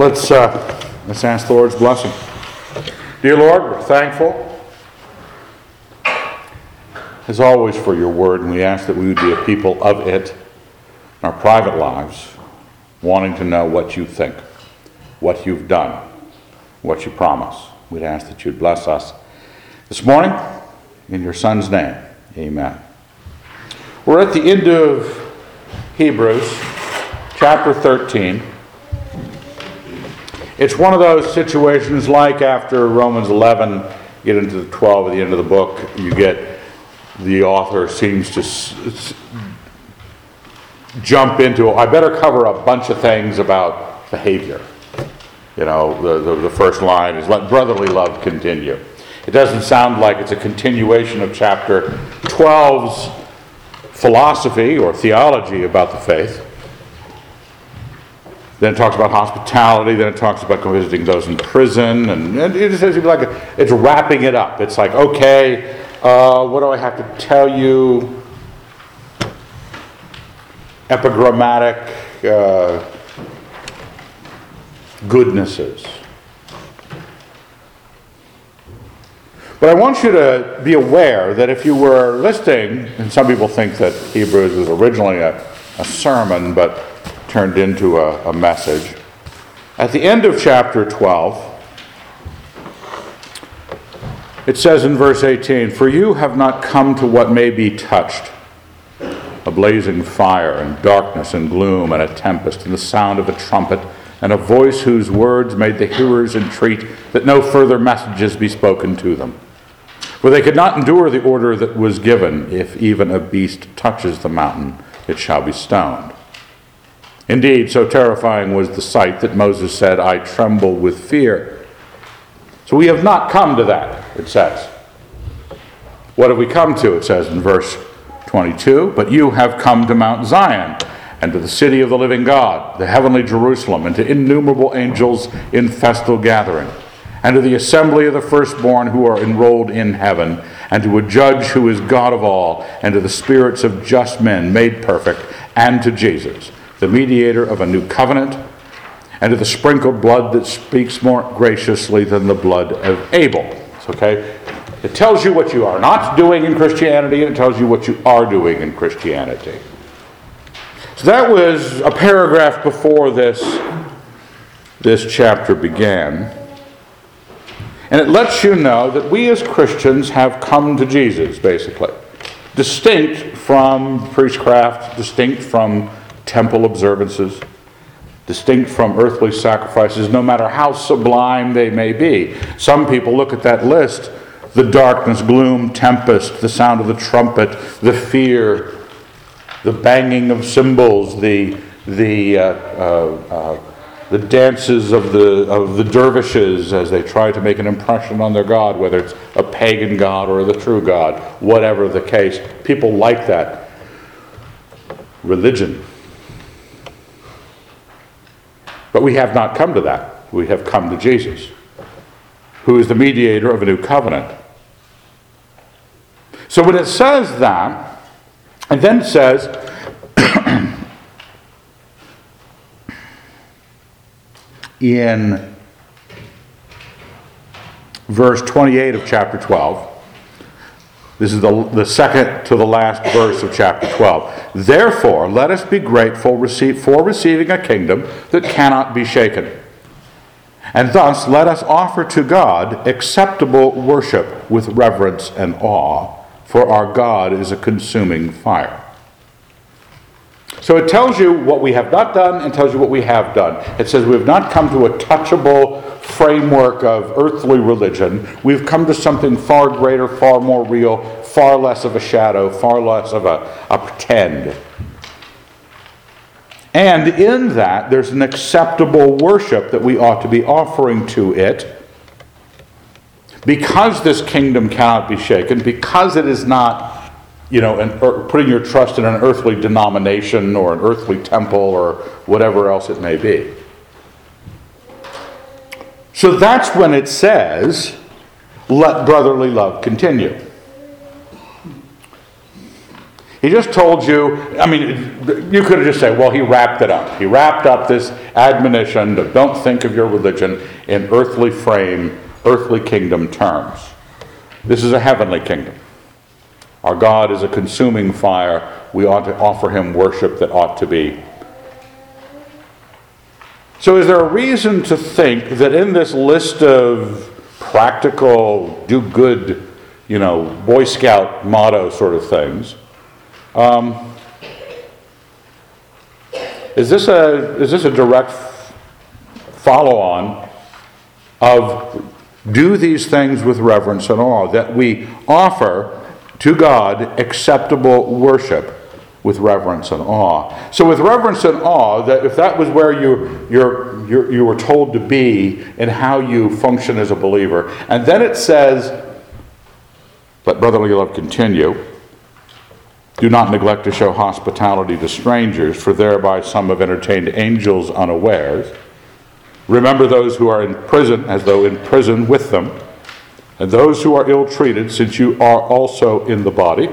Let's, uh, let's ask the Lord's blessing. Dear Lord, we're thankful, as always, for your word, and we ask that we would be a people of it in our private lives, wanting to know what you think, what you've done, what you promise. We'd ask that you'd bless us this morning in your Son's name. Amen. We're at the end of Hebrews, chapter 13. It's one of those situations like after Romans 11, get into the 12 at the end of the book, you get the author seems to s- s- jump into, I better cover a bunch of things about behavior. You know, the, the, the first line is let brotherly love continue. It doesn't sound like it's a continuation of chapter 12's philosophy or theology about the faith. Then it talks about hospitality. Then it talks about visiting those in prison, and, and it says like it's wrapping it up. It's like, okay, uh, what do I have to tell you? Epigrammatic uh, goodnesses. But I want you to be aware that if you were listening, and some people think that Hebrews was originally a, a sermon, but turned into a, a message. At the end of chapter 12, it says in verse 18, For you have not come to what may be touched a blazing fire, and darkness, and gloom, and a tempest, and the sound of a trumpet, and a voice whose words made the hearers entreat that no further messages be spoken to them. For they could not endure the order that was given if even a beast touches the mountain, it shall be stoned. Indeed, so terrifying was the sight that Moses said, I tremble with fear. So we have not come to that, it says. What have we come to? It says in verse 22 But you have come to Mount Zion, and to the city of the living God, the heavenly Jerusalem, and to innumerable angels in festal gathering, and to the assembly of the firstborn who are enrolled in heaven, and to a judge who is God of all, and to the spirits of just men made perfect, and to Jesus the mediator of a new covenant, and to the sprinkled blood that speaks more graciously than the blood of Abel. Okay? It tells you what you are not doing in Christianity, and it tells you what you are doing in Christianity. So that was a paragraph before this, this chapter began. And it lets you know that we as Christians have come to Jesus, basically. Distinct from priestcraft, distinct from temple observances, distinct from earthly sacrifices, no matter how sublime they may be. Some people look at that list the darkness, gloom, tempest, the sound of the trumpet, the fear, the banging of cymbals, the, the, uh, uh, uh, the dances of the, of the dervishes as they try to make an impression on their God, whether it's a pagan God or the true God, whatever the case. People like that. Religion but we have not come to that. We have come to Jesus, who is the mediator of a new covenant. So when it says that, and then it says, in verse 28 of chapter 12, this is the, the second to the last verse of chapter 12. Therefore, let us be grateful receive, for receiving a kingdom that cannot be shaken. And thus, let us offer to God acceptable worship with reverence and awe, for our God is a consuming fire. So it tells you what we have not done and tells you what we have done. It says we have not come to a touchable framework of earthly religion. We've come to something far greater, far more real, far less of a shadow, far less of a, a pretend. And in that, there's an acceptable worship that we ought to be offering to it. Because this kingdom cannot be shaken, because it is not you know, and putting your trust in an earthly denomination or an earthly temple or whatever else it may be. So that's when it says, let brotherly love continue. He just told you, I mean, you could have just said, well, he wrapped it up. He wrapped up this admonition to don't think of your religion in earthly frame, earthly kingdom terms. This is a heavenly kingdom. Our God is a consuming fire. We ought to offer him worship that ought to be. So, is there a reason to think that in this list of practical, do good, you know, Boy Scout motto sort of things, um, is this a is this a direct follow on of do these things with reverence and awe that we offer to God acceptable worship with reverence and awe. So, with reverence and awe, that if that was where you you you you were told to be and how you function as a believer, and then it says, "Let brotherly love continue." Do not neglect to show hospitality to strangers, for thereby some have entertained angels unawares. Remember those who are in prison as though in prison with them, and those who are ill treated, since you are also in the body.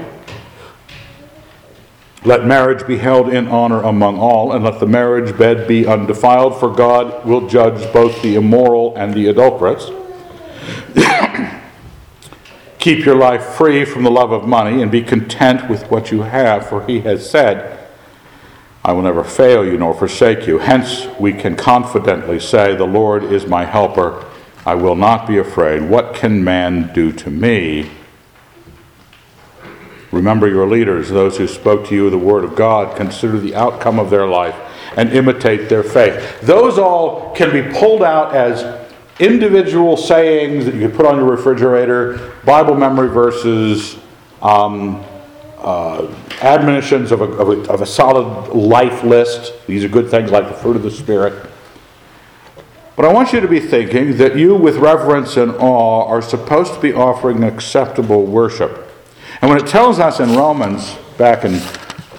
Let marriage be held in honor among all, and let the marriage bed be undefiled, for God will judge both the immoral and the adulterous. Keep your life free from the love of money and be content with what you have, for he has said, I will never fail you nor forsake you. Hence, we can confidently say, The Lord is my helper. I will not be afraid. What can man do to me? Remember your leaders, those who spoke to you the word of God. Consider the outcome of their life and imitate their faith. Those all can be pulled out as individual sayings that you put on your refrigerator, Bible memory verses, um, uh, admonitions of a, of, a, of a solid life list. These are good things like the fruit of the Spirit. But I want you to be thinking that you, with reverence and awe, are supposed to be offering acceptable worship. And when it tells us in Romans, back in,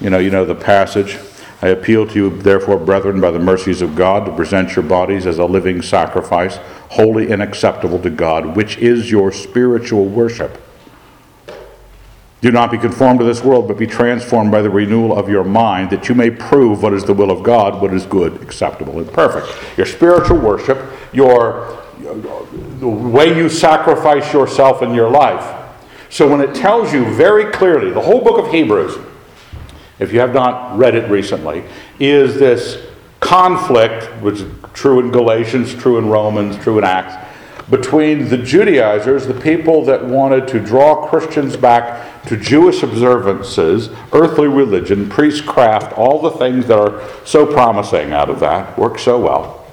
you know, you know the passage, I appeal to you, therefore, brethren, by the mercies of God, to present your bodies as a living sacrifice, holy and acceptable to God, which is your spiritual worship. Do not be conformed to this world, but be transformed by the renewal of your mind, that you may prove what is the will of God, what is good, acceptable, and perfect. Your spiritual worship, your the way you sacrifice yourself in your life. So when it tells you very clearly, the whole book of Hebrews, if you have not read it recently, is this conflict, which is true in Galatians, true in Romans, true in Acts, between the Judaizers, the people that wanted to draw Christians back to Jewish observances, earthly religion, priestcraft, all the things that are so promising out of that, work so well,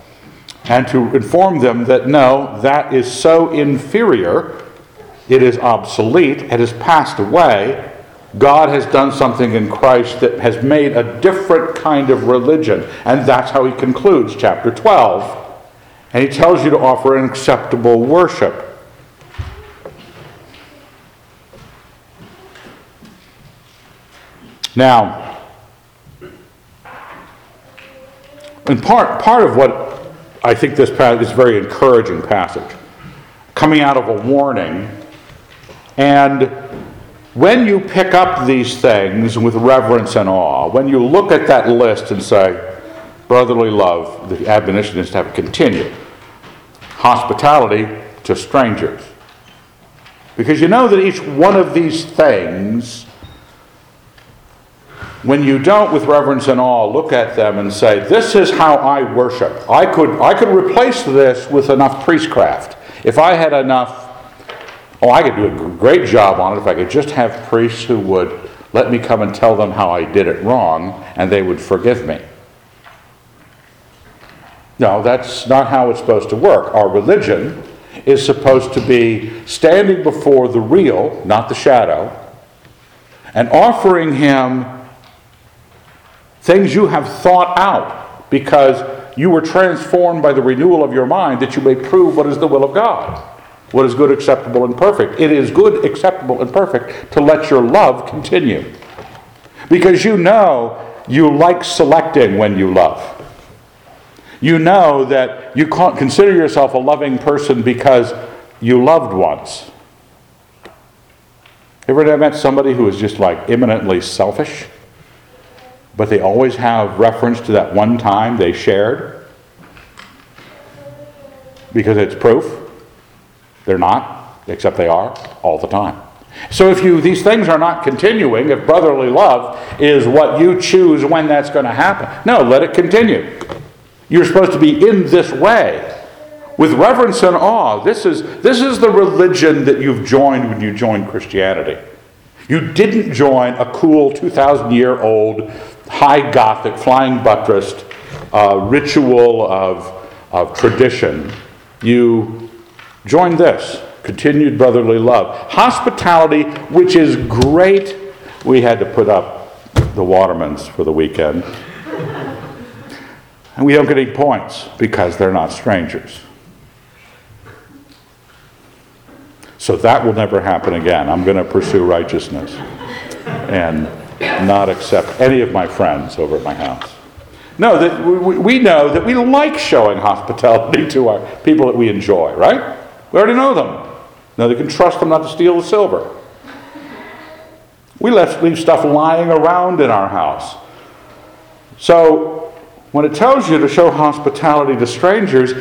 and to inform them that no, that is so inferior, it is obsolete, it has passed away. God has done something in Christ that has made a different kind of religion. And that's how he concludes chapter 12 and he tells you to offer an acceptable worship. Now, and part, part of what I think this is very encouraging passage, coming out of a warning. And when you pick up these things with reverence and awe, when you look at that list and say, brotherly love, the admonition is to have it continue. Hospitality to strangers. Because you know that each one of these things, when you don't with reverence and awe look at them and say, This is how I worship. I could, I could replace this with enough priestcraft. If I had enough, oh, I could do a great job on it if I could just have priests who would let me come and tell them how I did it wrong and they would forgive me. No, that's not how it's supposed to work. Our religion is supposed to be standing before the real, not the shadow, and offering Him things you have thought out because you were transformed by the renewal of your mind that you may prove what is the will of God, what is good, acceptable, and perfect. It is good, acceptable, and perfect to let your love continue because you know you like selecting when you love. You know that you can't consider yourself a loving person because you loved once. Ever met somebody who is just like imminently selfish, but they always have reference to that one time they shared? Because it's proof. They're not, except they are all the time. So if you these things are not continuing, if brotherly love is what you choose when that's going to happen, no, let it continue. You're supposed to be in this way. With reverence and awe. This is, this is the religion that you've joined when you joined Christianity. You didn't join a cool 2,000 year old, high Gothic, flying buttressed uh, ritual of, of tradition. You join this continued brotherly love. Hospitality, which is great. We had to put up the Watermans for the weekend. And we don't get any points because they're not strangers. So that will never happen again. I'm going to pursue righteousness and not accept any of my friends over at my house. No, that we know that we like showing hospitality to our people that we enjoy, right? We already know them. Now they can trust them not to steal the silver. We left leave stuff lying around in our house. So when it tells you to show hospitality to strangers,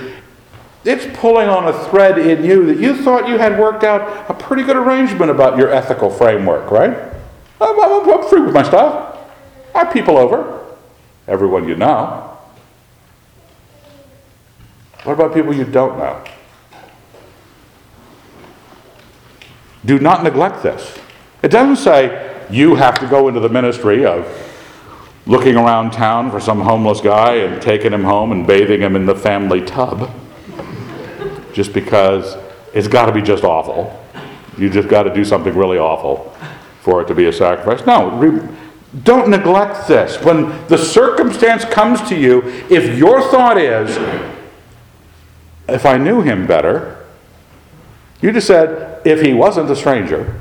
it's pulling on a thread in you that you thought you had worked out a pretty good arrangement about your ethical framework, right? I'm, I'm, I'm free with my stuff. I have people over. Everyone you know. What about people you don't know? Do not neglect this. It doesn't say you have to go into the ministry of looking around town for some homeless guy and taking him home and bathing him in the family tub just because it's got to be just awful. You just got to do something really awful for it to be a sacrifice. No, re- don't neglect this. When the circumstance comes to you, if your thought is, if I knew him better, you just said, if he wasn't a stranger.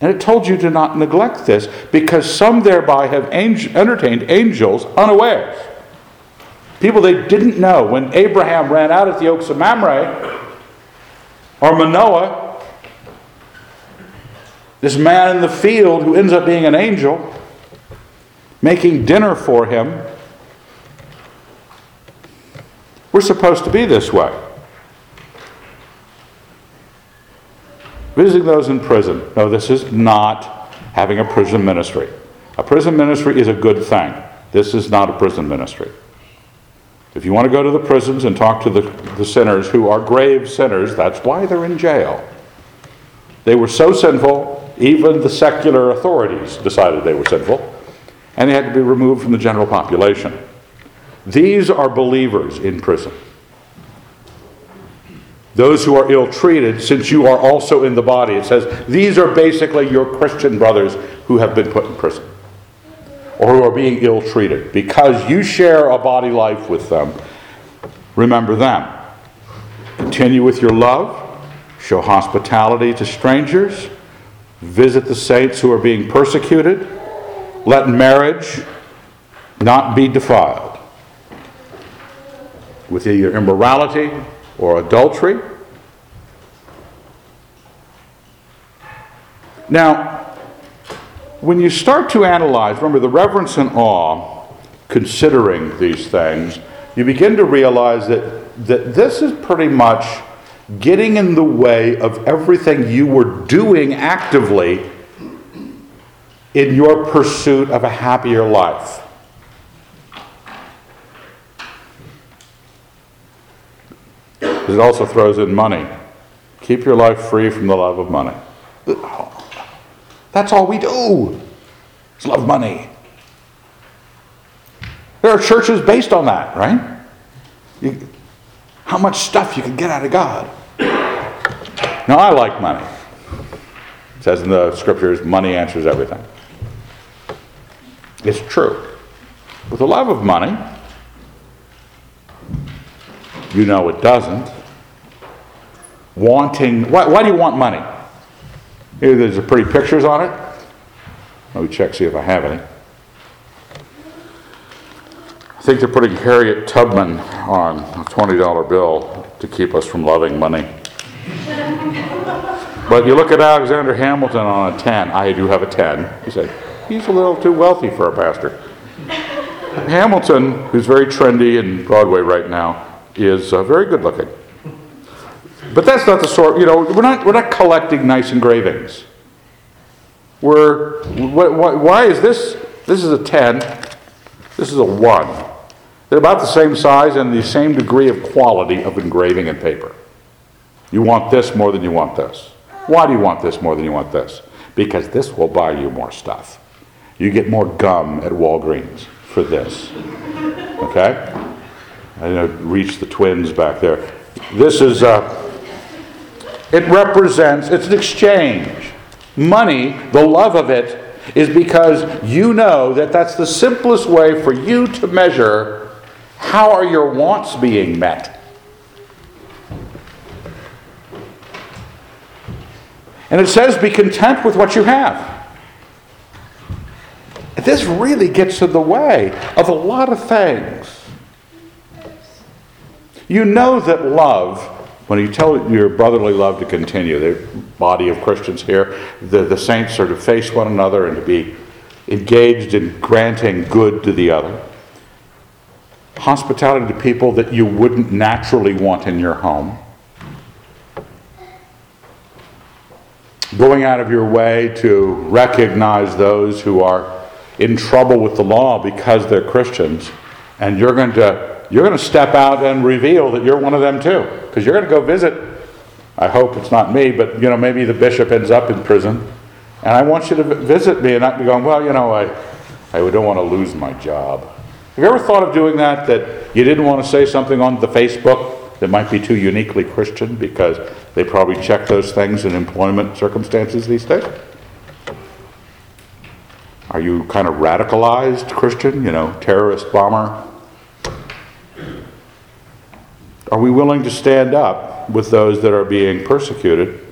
And it told you to not neglect this because some thereby have angel, entertained angels unawares. People they didn't know. When Abraham ran out at the oaks of Mamre, or Manoah, this man in the field who ends up being an angel, making dinner for him. We're supposed to be this way. visiting those in prison. No, this is not having a prison ministry. A prison ministry is a good thing. This is not a prison ministry. If you want to go to the prisons and talk to the, the sinners who are grave sinners, that's why they're in jail. They were so sinful, even the secular authorities decided they were sinful, and they had to be removed from the general population. These are believers in prison those who are ill treated, since you are also in the body. It says these are basically your Christian brothers who have been put in prison or who are being ill treated. Because you share a body life with them, remember them. Continue with your love, show hospitality to strangers, visit the saints who are being persecuted, let marriage not be defiled with either immorality or adultery. Now, when you start to analyze, remember the reverence and awe, considering these things, you begin to realize that, that this is pretty much getting in the way of everything you were doing actively in your pursuit of a happier life. It also throws in money. Keep your life free from the love of money. That's all we do. Is love money. There are churches based on that, right? You, how much stuff you can get out of God. Now, I like money. It says in the scriptures, money answers everything. It's true. With the love of money, you know it doesn't wanting. Why, why do you want money? Here, there's pretty pictures on it. Let me check, see if I have any. I think they're putting Harriet Tubman on a $20 bill to keep us from loving money. But you look at Alexander Hamilton on a 10. I do have a 10. You say, he's a little too wealthy for a pastor. Hamilton, who's very trendy in Broadway right now, is uh, very good looking. But that's not the sort, you know, we're not, we're not collecting nice engravings. We're, why is this? This is a 10, this is a 1. They're about the same size and the same degree of quality of engraving and paper. You want this more than you want this. Why do you want this more than you want this? Because this will buy you more stuff. You get more gum at Walgreens for this. Okay? I know, reach the twins back there. This is, uh, it represents, it's an exchange. Money, the love of it, is because you know that that's the simplest way for you to measure how are your wants being met. And it says, be content with what you have. This really gets in the way of a lot of things. You know that love, when you tell your brotherly love to continue, the body of Christians here, the, the saints are to face one another and to be engaged in granting good to the other. Hospitality to people that you wouldn't naturally want in your home. Going out of your way to recognize those who are in trouble with the law because they're Christians, and you're going to you're going to step out and reveal that you're one of them too, because you're going to go visit. I hope it's not me, but you know maybe the bishop ends up in prison, and I want you to visit me, and not be going, well, you know, I I don't want to lose my job. Have you ever thought of doing that? That you didn't want to say something on the Facebook that might be too uniquely Christian because they probably check those things in employment circumstances these days. Are you kind of radicalized Christian, you know, terrorist bomber? Are we willing to stand up with those that are being persecuted?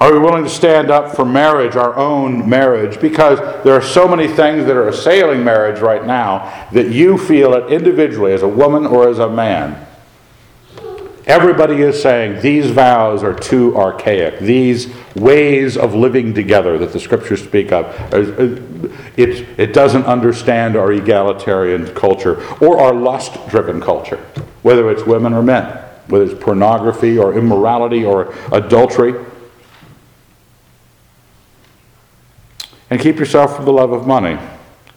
Are we willing to stand up for marriage, our own marriage? Because there are so many things that are assailing marriage right now that you feel it individually as a woman or as a man Everybody is saying these vows are too archaic. These ways of living together that the scriptures speak of, uh, uh, it, it doesn't understand our egalitarian culture or our lust driven culture, whether it's women or men, whether it's pornography or immorality or adultery. And keep yourself from the love of money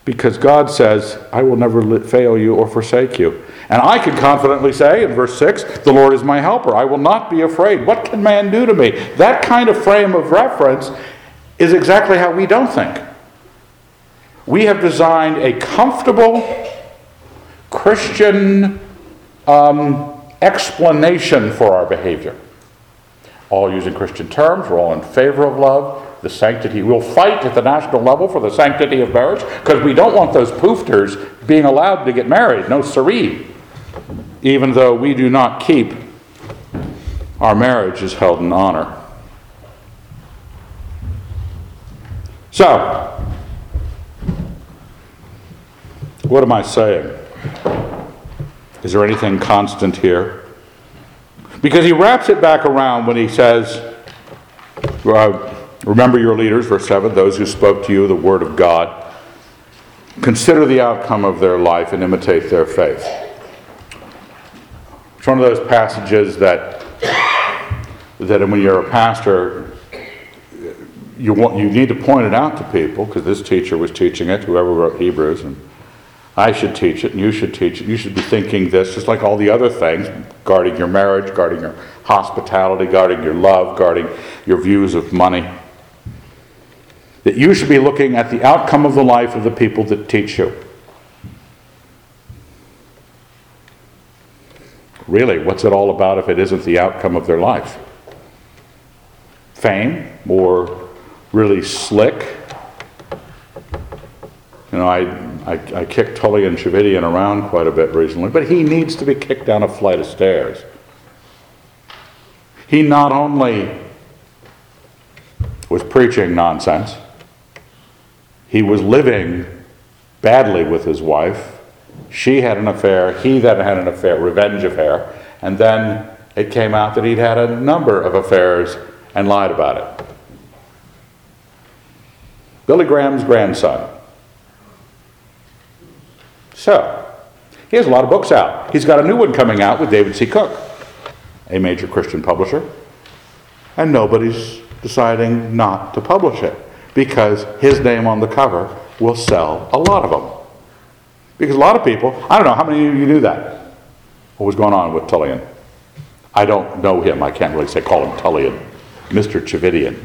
because God says, I will never fail you or forsake you. And I can confidently say in verse 6, The Lord is my helper. I will not be afraid. What can man do to me? That kind of frame of reference is exactly how we don't think. We have designed a comfortable Christian um, explanation for our behavior. All using Christian terms, we're all in favor of love the sanctity. We'll fight at the national level for the sanctity of marriage because we don't want those poofters being allowed to get married. No siree. Even though we do not keep our marriage is held in honor. So, what am I saying? Is there anything constant here? Because he wraps it back around when he says, uh, Remember your leaders, verse 7, those who spoke to you the word of God. Consider the outcome of their life and imitate their faith. It's one of those passages that, that when you're a pastor, you, want, you need to point it out to people because this teacher was teaching it, whoever wrote Hebrews, and I should teach it, and you should teach it. You should be thinking this, just like all the other things guarding your marriage, guarding your hospitality, guarding your love, guarding your views of money that you should be looking at the outcome of the life of the people that teach you. Really, what's it all about if it isn't the outcome of their life? Fame or really slick? You know, I, I, I kicked Tullian Tchividjian around quite a bit recently, but he needs to be kicked down a flight of stairs. He not only was preaching nonsense, he was living badly with his wife. She had an affair, he then had an affair, revenge affair, and then it came out that he'd had a number of affairs and lied about it. Billy Graham's grandson. So, he has a lot of books out. He's got a new one coming out with David C. Cook, a major Christian publisher, and nobody's deciding not to publish it because his name on the cover will sell a lot of them. Because a lot of people, I don't know, how many of you knew that? What was going on with Tullian? I don't know him. I can't really say call him Tullian. Mr. Tchividjian.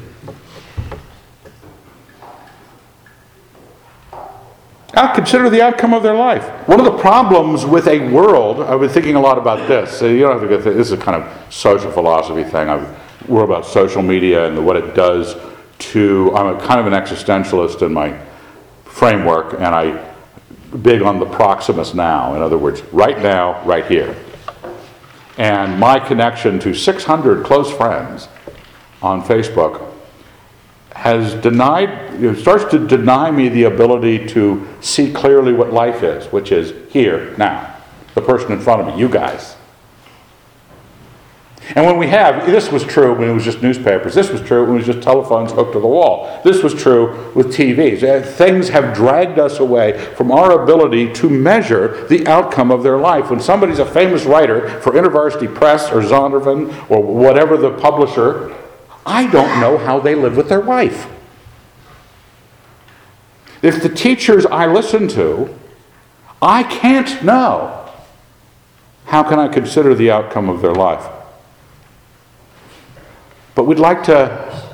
Now uh, consider the outcome of their life. One of the problems with a world, I've been thinking a lot about this. Uh, you don't have to get this is a kind of social philosophy thing. I've worried about social media and what it does to. I'm a kind of an existentialist in my framework, and I big on the proximus now. In other words, right now, right here. And my connection to 600 close friends on Facebook has denied, it starts to deny me the ability to see clearly what life is, which is here, now. The person in front of me, you guys. And when we have, this was true when it was just newspapers, this was true when it was just telephones hooked to the wall, this was true with TVs. Things have dragged us away from our ability to measure the outcome of their life. When somebody's a famous writer for InterVarsity Press or Zondervan or whatever the publisher, I don't know how they live with their wife. If the teachers I listen to, I can't know, how can I consider the outcome of their life? But we'd like to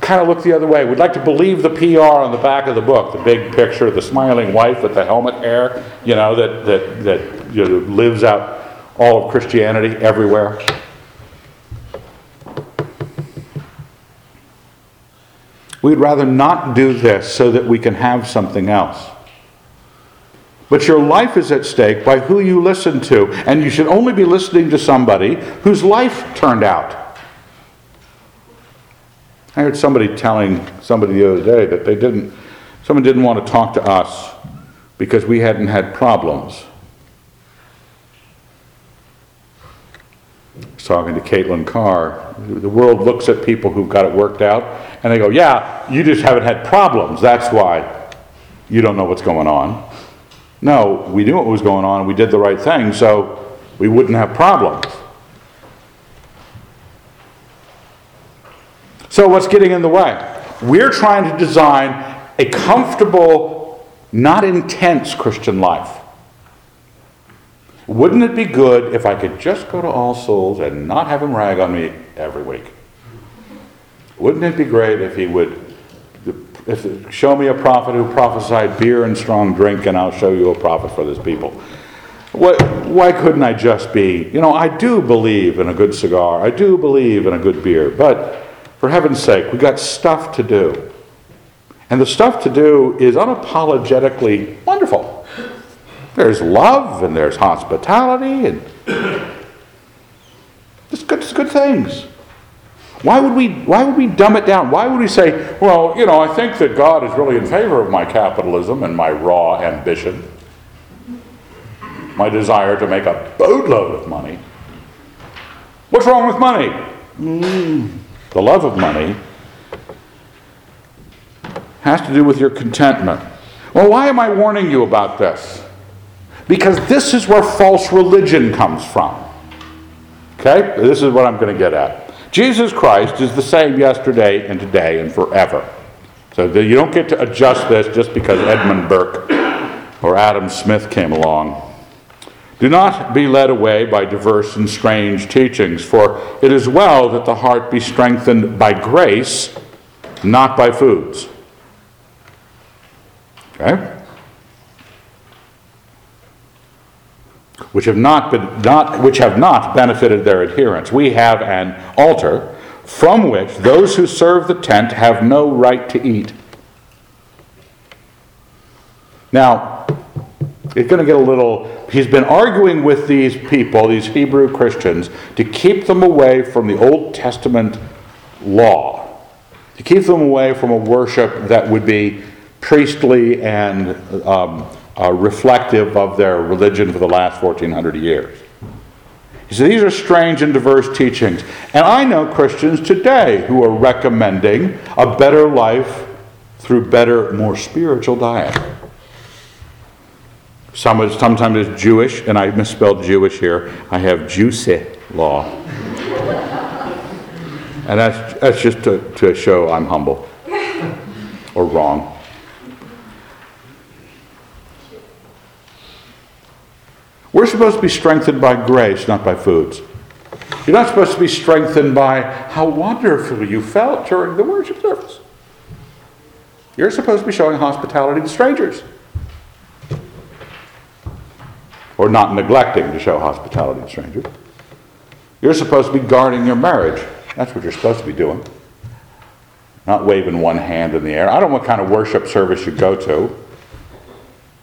kind of look the other way. We'd like to believe the PR on the back of the book, the big picture, the smiling wife with the helmet hair, you know, that, that, that you know, lives out all of Christianity everywhere. We'd rather not do this so that we can have something else. But your life is at stake by who you listen to, and you should only be listening to somebody whose life turned out. I heard somebody telling somebody the other day that they didn't, someone didn't want to talk to us because we hadn't had problems. I was talking to Caitlin Carr. The world looks at people who've got it worked out and they go, Yeah, you just haven't had problems. That's why you don't know what's going on. No, we knew what was going on. We did the right thing, so we wouldn't have problems. So, what's getting in the way? We're trying to design a comfortable, not intense Christian life. Wouldn't it be good if I could just go to All Souls and not have him rag on me every week? Wouldn't it be great if he would if, show me a prophet who prophesied beer and strong drink, and I'll show you a prophet for this people? What, why couldn't I just be? You know, I do believe in a good cigar, I do believe in a good beer, but for heaven's sake, we've got stuff to do. And the stuff to do is unapologetically wonderful. There's love and there's hospitality and it's good, it's good things. Why would, we, why would we dumb it down? Why would we say, well, you know, I think that God is really in favor of my capitalism and my raw ambition, my desire to make a boatload of money? What's wrong with money? Mm the love of money, has to do with your contentment. Well, why am I warning you about this? Because this is where false religion comes from. Okay? This is what I'm going to get at. Jesus Christ is the same yesterday and today and forever. So you don't get to adjust this just because Edmund Burke or Adam Smith came along. Do not be led away by diverse and strange teachings, for it is well that the heart be strengthened by grace, not by foods. Okay? Which have not, been, not, which have not benefited their adherents. We have an altar from which those who serve the tent have no right to eat. Now, it's going to get a little. He's been arguing with these people, these Hebrew Christians, to keep them away from the Old Testament law, to keep them away from a worship that would be priestly and um, uh, reflective of their religion for the last 1400 years. He said, These are strange and diverse teachings. And I know Christians today who are recommending a better life through better, more spiritual diet. Some, sometimes it's Jewish, and I misspelled Jewish here. I have juicy law. and that's, that's just to, to show I'm humble or wrong. We're supposed to be strengthened by grace, not by foods. You're not supposed to be strengthened by how wonderful you felt during the worship service. You're supposed to be showing hospitality to strangers. Or not neglecting to show hospitality to strangers. You're supposed to be guarding your marriage. That's what you're supposed to be doing. Not waving one hand in the air. I don't know what kind of worship service you go to.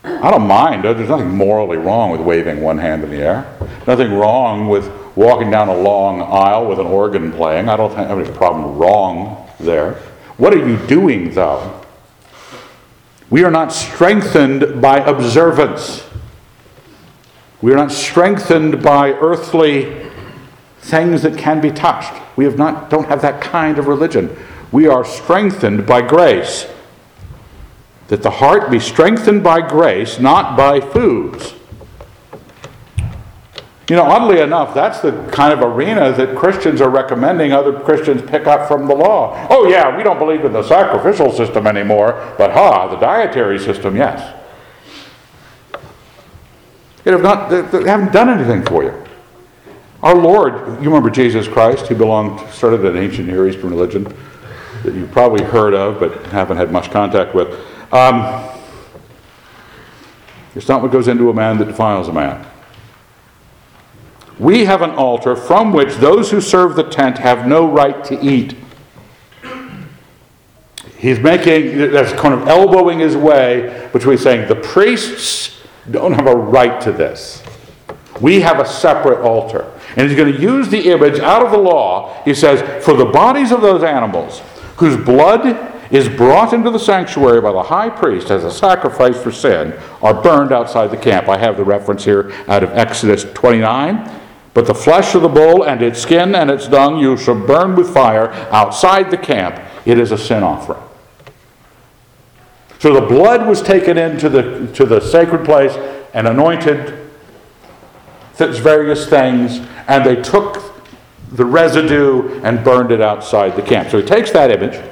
I don't mind. There's nothing morally wrong with waving one hand in the air. Nothing wrong with walking down a long aisle with an organ playing. I don't have any problem wrong there. What are you doing, though? We are not strengthened by observance. We are not strengthened by earthly things that can be touched. We have not, don't have that kind of religion. We are strengthened by grace that the heart be strengthened by grace, not by foods. You know, oddly enough, that's the kind of arena that Christians are recommending other Christians pick up from the law. Oh, yeah, we don't believe in the sacrificial system anymore, but ha, the dietary system, yes. They, have not, they haven't done anything for you. Our Lord, you remember Jesus Christ, who belonged, started an ancient Near Eastern religion that you've probably heard of but haven't had much contact with. Um, it's not what goes into a man that defiles a man. We have an altar from which those who serve the tent have no right to eat. He's making, that's kind of elbowing his way between saying the priests don't have a right to this. We have a separate altar. And he's going to use the image out of the law. He says, For the bodies of those animals whose blood is brought into the sanctuary by the high priest as a sacrifice for sin are burned outside the camp. I have the reference here out of Exodus 29. But the flesh of the bull and its skin and its dung you shall burn with fire outside the camp. It is a sin offering. So the blood was taken into the, to the sacred place and anointed various things, and they took the residue and burned it outside the camp. So he takes that image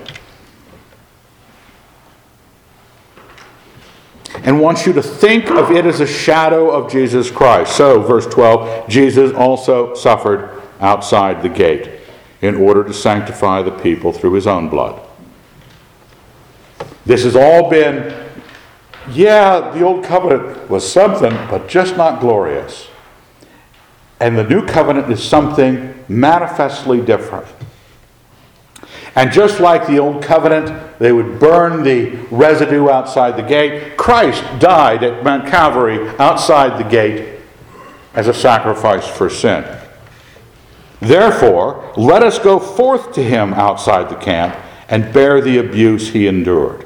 and wants you to think of it as a shadow of Jesus Christ. So, verse 12, Jesus also suffered outside the gate in order to sanctify the people through his own blood. This has all been, yeah, the old covenant was something, but just not glorious. And the new covenant is something manifestly different. And just like the old covenant, they would burn the residue outside the gate. Christ died at Mount Calvary outside the gate as a sacrifice for sin. Therefore, let us go forth to him outside the camp and bear the abuse he endured.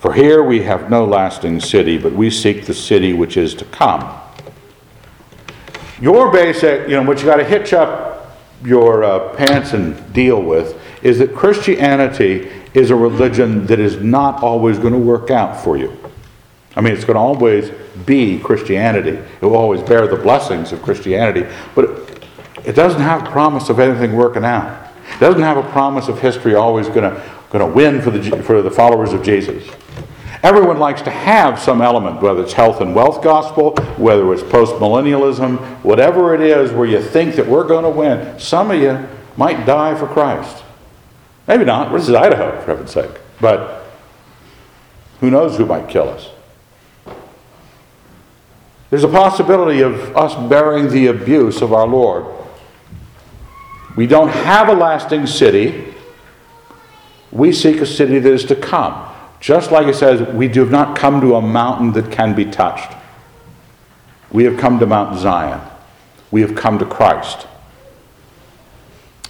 For here we have no lasting city, but we seek the city which is to come. Your basic, you know, what you got to hitch up your uh, pants and deal with is that Christianity is a religion that is not always going to work out for you. I mean, it's going to always be Christianity. It will always bear the blessings of Christianity, but it doesn't have a promise of anything working out. It doesn't have a promise of history always going to, going to win for the, for the followers of Jesus. Everyone likes to have some element, whether it's health and wealth gospel, whether it's postmillennialism, whatever it is where you think that we're going to win. Some of you might die for Christ. Maybe not. This is Idaho, for heaven's sake. But who knows who might kill us? There's a possibility of us bearing the abuse of our Lord. We don't have a lasting city. We seek a city that is to come. Just like it says, we do not come to a mountain that can be touched. We have come to Mount Zion. We have come to Christ.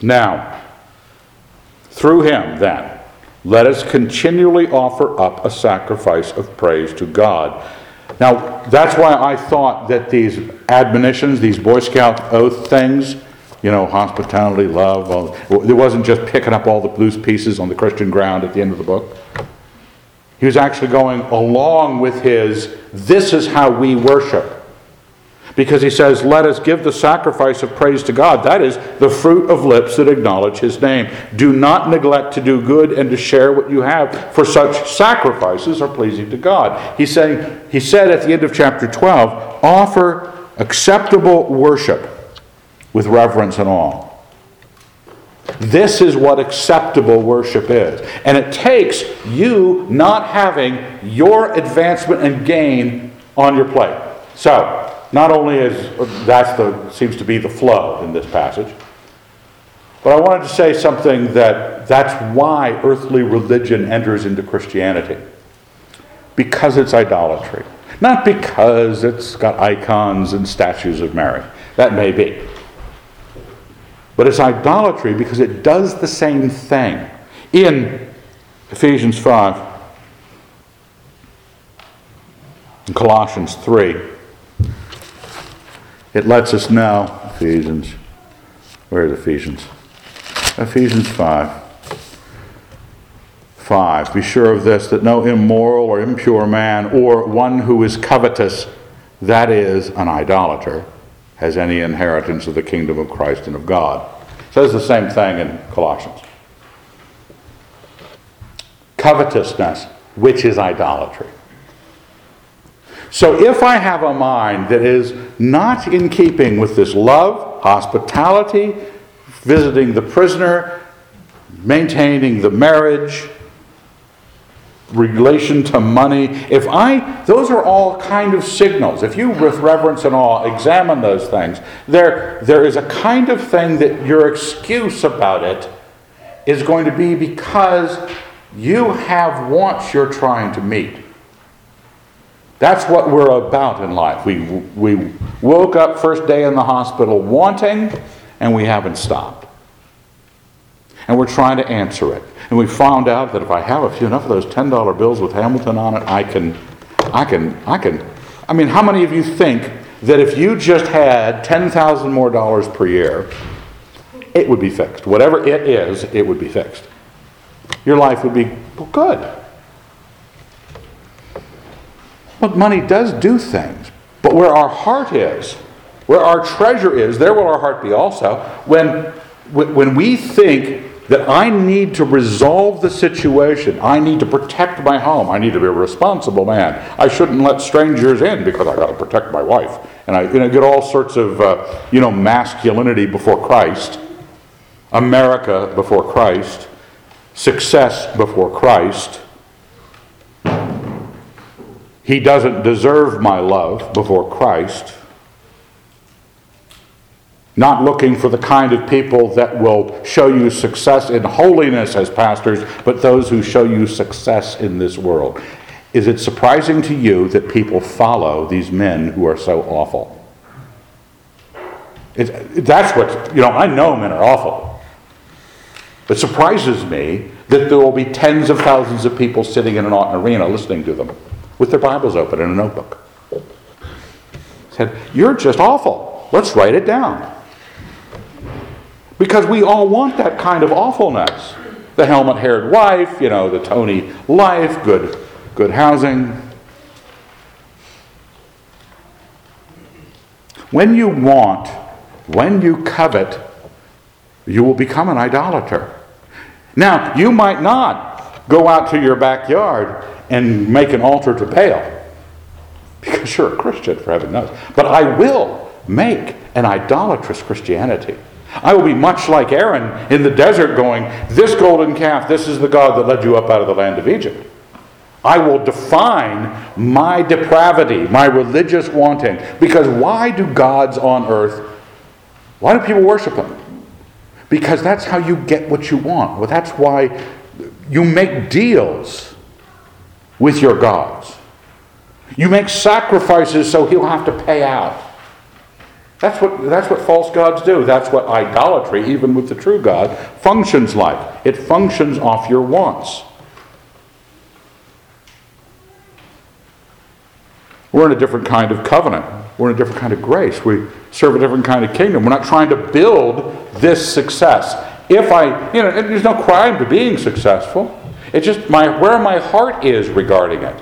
Now, through him, then, let us continually offer up a sacrifice of praise to God. Now, that's why I thought that these admonitions, these Boy Scout oath things, you know, hospitality, love, all, it wasn't just picking up all the loose pieces on the Christian ground at the end of the book. He was actually going along with his, this is how we worship. Because he says, Let us give the sacrifice of praise to God. That is the fruit of lips that acknowledge his name. Do not neglect to do good and to share what you have, for such sacrifices are pleasing to God. He's saying, he said at the end of chapter 12, offer acceptable worship with reverence and awe. This is what acceptable worship is. And it takes you not having your advancement and gain on your plate. So, not only is that the seems to be the flow in this passage, but I wanted to say something that that's why earthly religion enters into Christianity. Because it's idolatry. Not because it's got icons and statues of Mary. That may be. But it's idolatry because it does the same thing. In Ephesians 5, in Colossians 3, it lets us know, Ephesians, where is Ephesians? Ephesians 5. 5. Be sure of this that no immoral or impure man or one who is covetous, that is, an idolater, has any inheritance of the kingdom of Christ and of God. Says the same thing in Colossians. Covetousness, which is idolatry. So if I have a mind that is not in keeping with this love, hospitality, visiting the prisoner, maintaining the marriage, relation to money, if I, those are all kind of signals. If you, with reverence and awe, examine those things, there, there is a kind of thing that your excuse about it is going to be because you have wants you're trying to meet. That's what we're about in life. We, we woke up first day in the hospital wanting, and we haven't stopped. And we're trying to answer it. And we found out that if I have a few enough of those $10 bills with Hamilton on it, I can, I can, I can. I mean, how many of you think that if you just had 10,000 more dollars per year, it would be fixed? Whatever it is, it would be fixed. Your life would be well, good. But money does do things. But where our heart is, where our treasure is, there will our heart be also. When, when we think that I need to resolve the situation, I need to protect my home, I need to be a responsible man, I shouldn't let strangers in because I got to protect my wife, and I you know, get all sorts of uh, you know masculinity before Christ, America before Christ, success before Christ. He doesn't deserve my love before Christ. Not looking for the kind of people that will show you success in holiness as pastors, but those who show you success in this world. Is it surprising to you that people follow these men who are so awful? It, that's what, you know, I know men are awful. It surprises me that there will be tens of thousands of people sitting in an arena listening to them with their Bibles open in a notebook. Said, You're just awful. Let's write it down. Because we all want that kind of awfulness. The helmet haired wife, you know, the Tony life, good, good housing. When you want, when you covet, you will become an idolater. Now, you might not go out to your backyard and make an altar to Baal. Because you're a Christian, for heaven knows. But I will make an idolatrous Christianity. I will be much like Aaron in the desert, going, This golden calf, this is the God that led you up out of the land of Egypt. I will define my depravity, my religious wanting. Because why do gods on earth, why do people worship them? Because that's how you get what you want. Well, that's why you make deals with your gods. You make sacrifices so he'll have to pay out. That's what, that's what false gods do. That's what idolatry, even with the true God, functions like. It functions off your wants. We're in a different kind of covenant. We're in a different kind of grace. We serve a different kind of kingdom. We're not trying to build this success. If I, you know, there's no crime to being successful. It's just my where my heart is regarding it.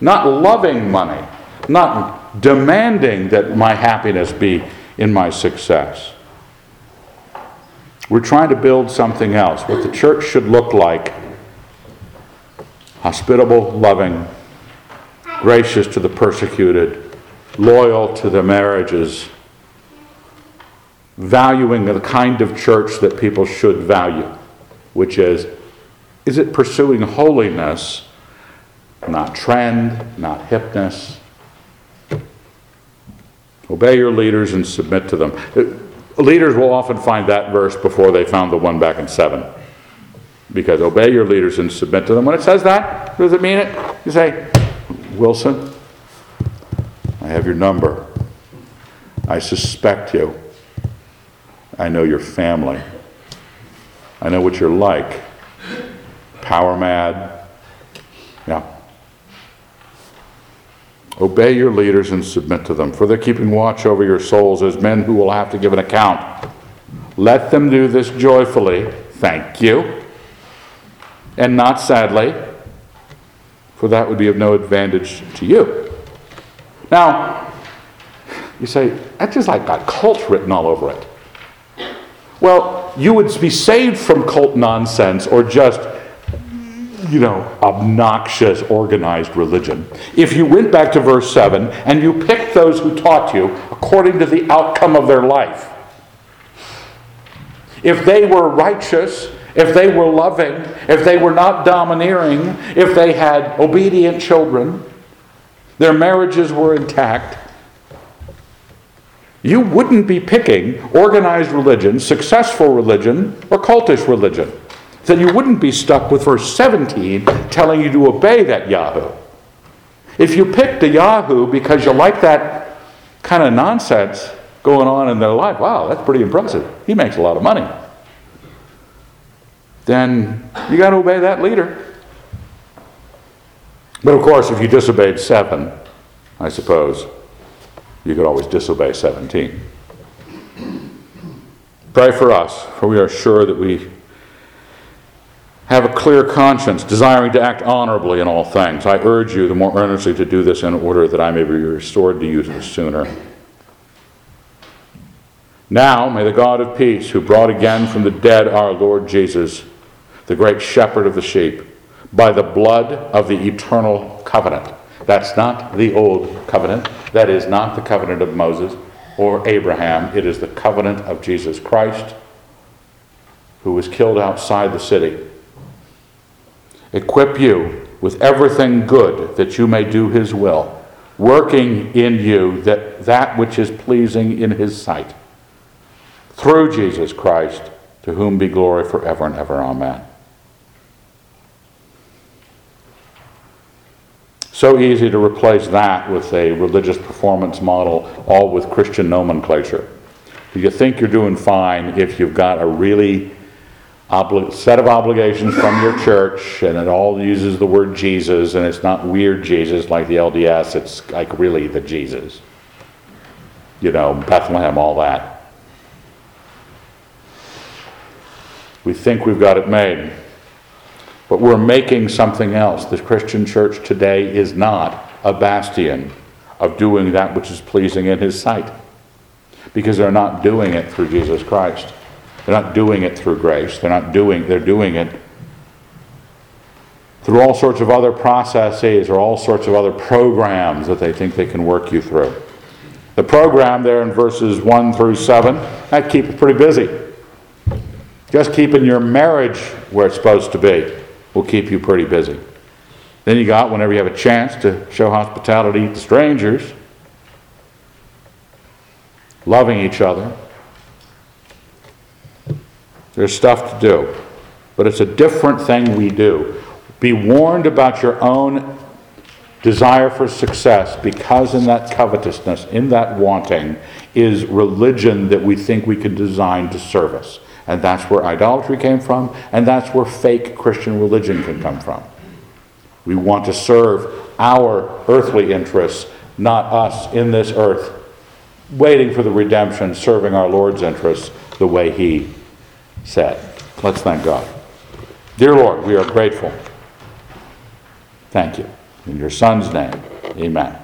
Not loving money, not demanding that my happiness be in my success. We're trying to build something else, what the church should look like hospitable, loving, gracious to the persecuted, loyal to the marriages, valuing the kind of church that people should value, which is is it pursuing holiness, not trend, not hipness? Obey your leaders and submit to them. Uh, leaders will often find that verse before they found the one back in 7. Because obey your leaders and submit to them. When it says that, does it mean it? You say, Wilson, I have your number. I suspect you. I know your family. I know what you're like. Power mad. Obey your leaders and submit to them, for they're keeping watch over your souls as men who will have to give an account. Let them do this joyfully, thank you, and not sadly, for that would be of no advantage to you. Now, you say, that just like got cult written all over it. Well, you would be saved from cult nonsense or just you know, obnoxious organized religion. If you went back to verse 7 and you picked those who taught you according to the outcome of their life, if they were righteous, if they were loving, if they were not domineering, if they had obedient children, their marriages were intact, you wouldn't be picking organized religion, successful religion, or cultish religion then you wouldn't be stuck with verse 17 telling you to obey that Yahoo. If you picked a Yahoo because you like that kind of nonsense going on in their life, wow, that's pretty impressive. He makes a lot of money. Then you got to obey that leader. But of course, if you disobeyed 7, I suppose, you could always disobey 17. Pray for us, for we are sure that we have a clear conscience, desiring to act honorably in all things. I urge you the more earnestly to do this in order that I may be restored to you the sooner. Now, may the God of peace, who brought again from the dead our Lord Jesus, the great shepherd of the sheep, by the blood of the eternal covenant. That's not the old covenant. That is not the covenant of Moses or Abraham. It is the covenant of Jesus Christ, who was killed outside the city equip you with everything good that you may do his will, working in you that, that which is pleasing in his sight. Through Jesus Christ, to whom be glory forever and ever. Amen. So easy to replace that with a religious performance model, all with Christian nomenclature. Do you think you're doing fine if you've got a really obli- set of obligations from your church, and it all uses the word Jesus, and it's not weird Jesus like the LDS, it's like really the Jesus. You know, Bethlehem, all that. We think we've got it made. But we're making something else. The Christian church today is not a bastion of doing that which is pleasing in His sight because they're not doing it through Jesus Christ. They're not doing it through grace. They're not doing, they're doing it through all sorts of other processes or all sorts of other programs that they think they can work you through. The program there in verses 1 through 7, that keeps you pretty busy. Just keeping your marriage where it's supposed to be will keep you pretty busy. Then you got, whenever you have a chance to show hospitality to strangers, loving each other, there's stuff to do. But it's a different thing we do. Be warned about your own desire for success because in that covetousness, in that wanting, is religion that we think we can design to service. And that's where idolatry came from, and that's where fake Christian religion can come from. We want to serve our earthly interests not us in this earth, waiting for the redemption, serving our Lord's interests the way He said. Let's thank God. Dear Lord, we are grateful. Thank you. In your Son's name, amen.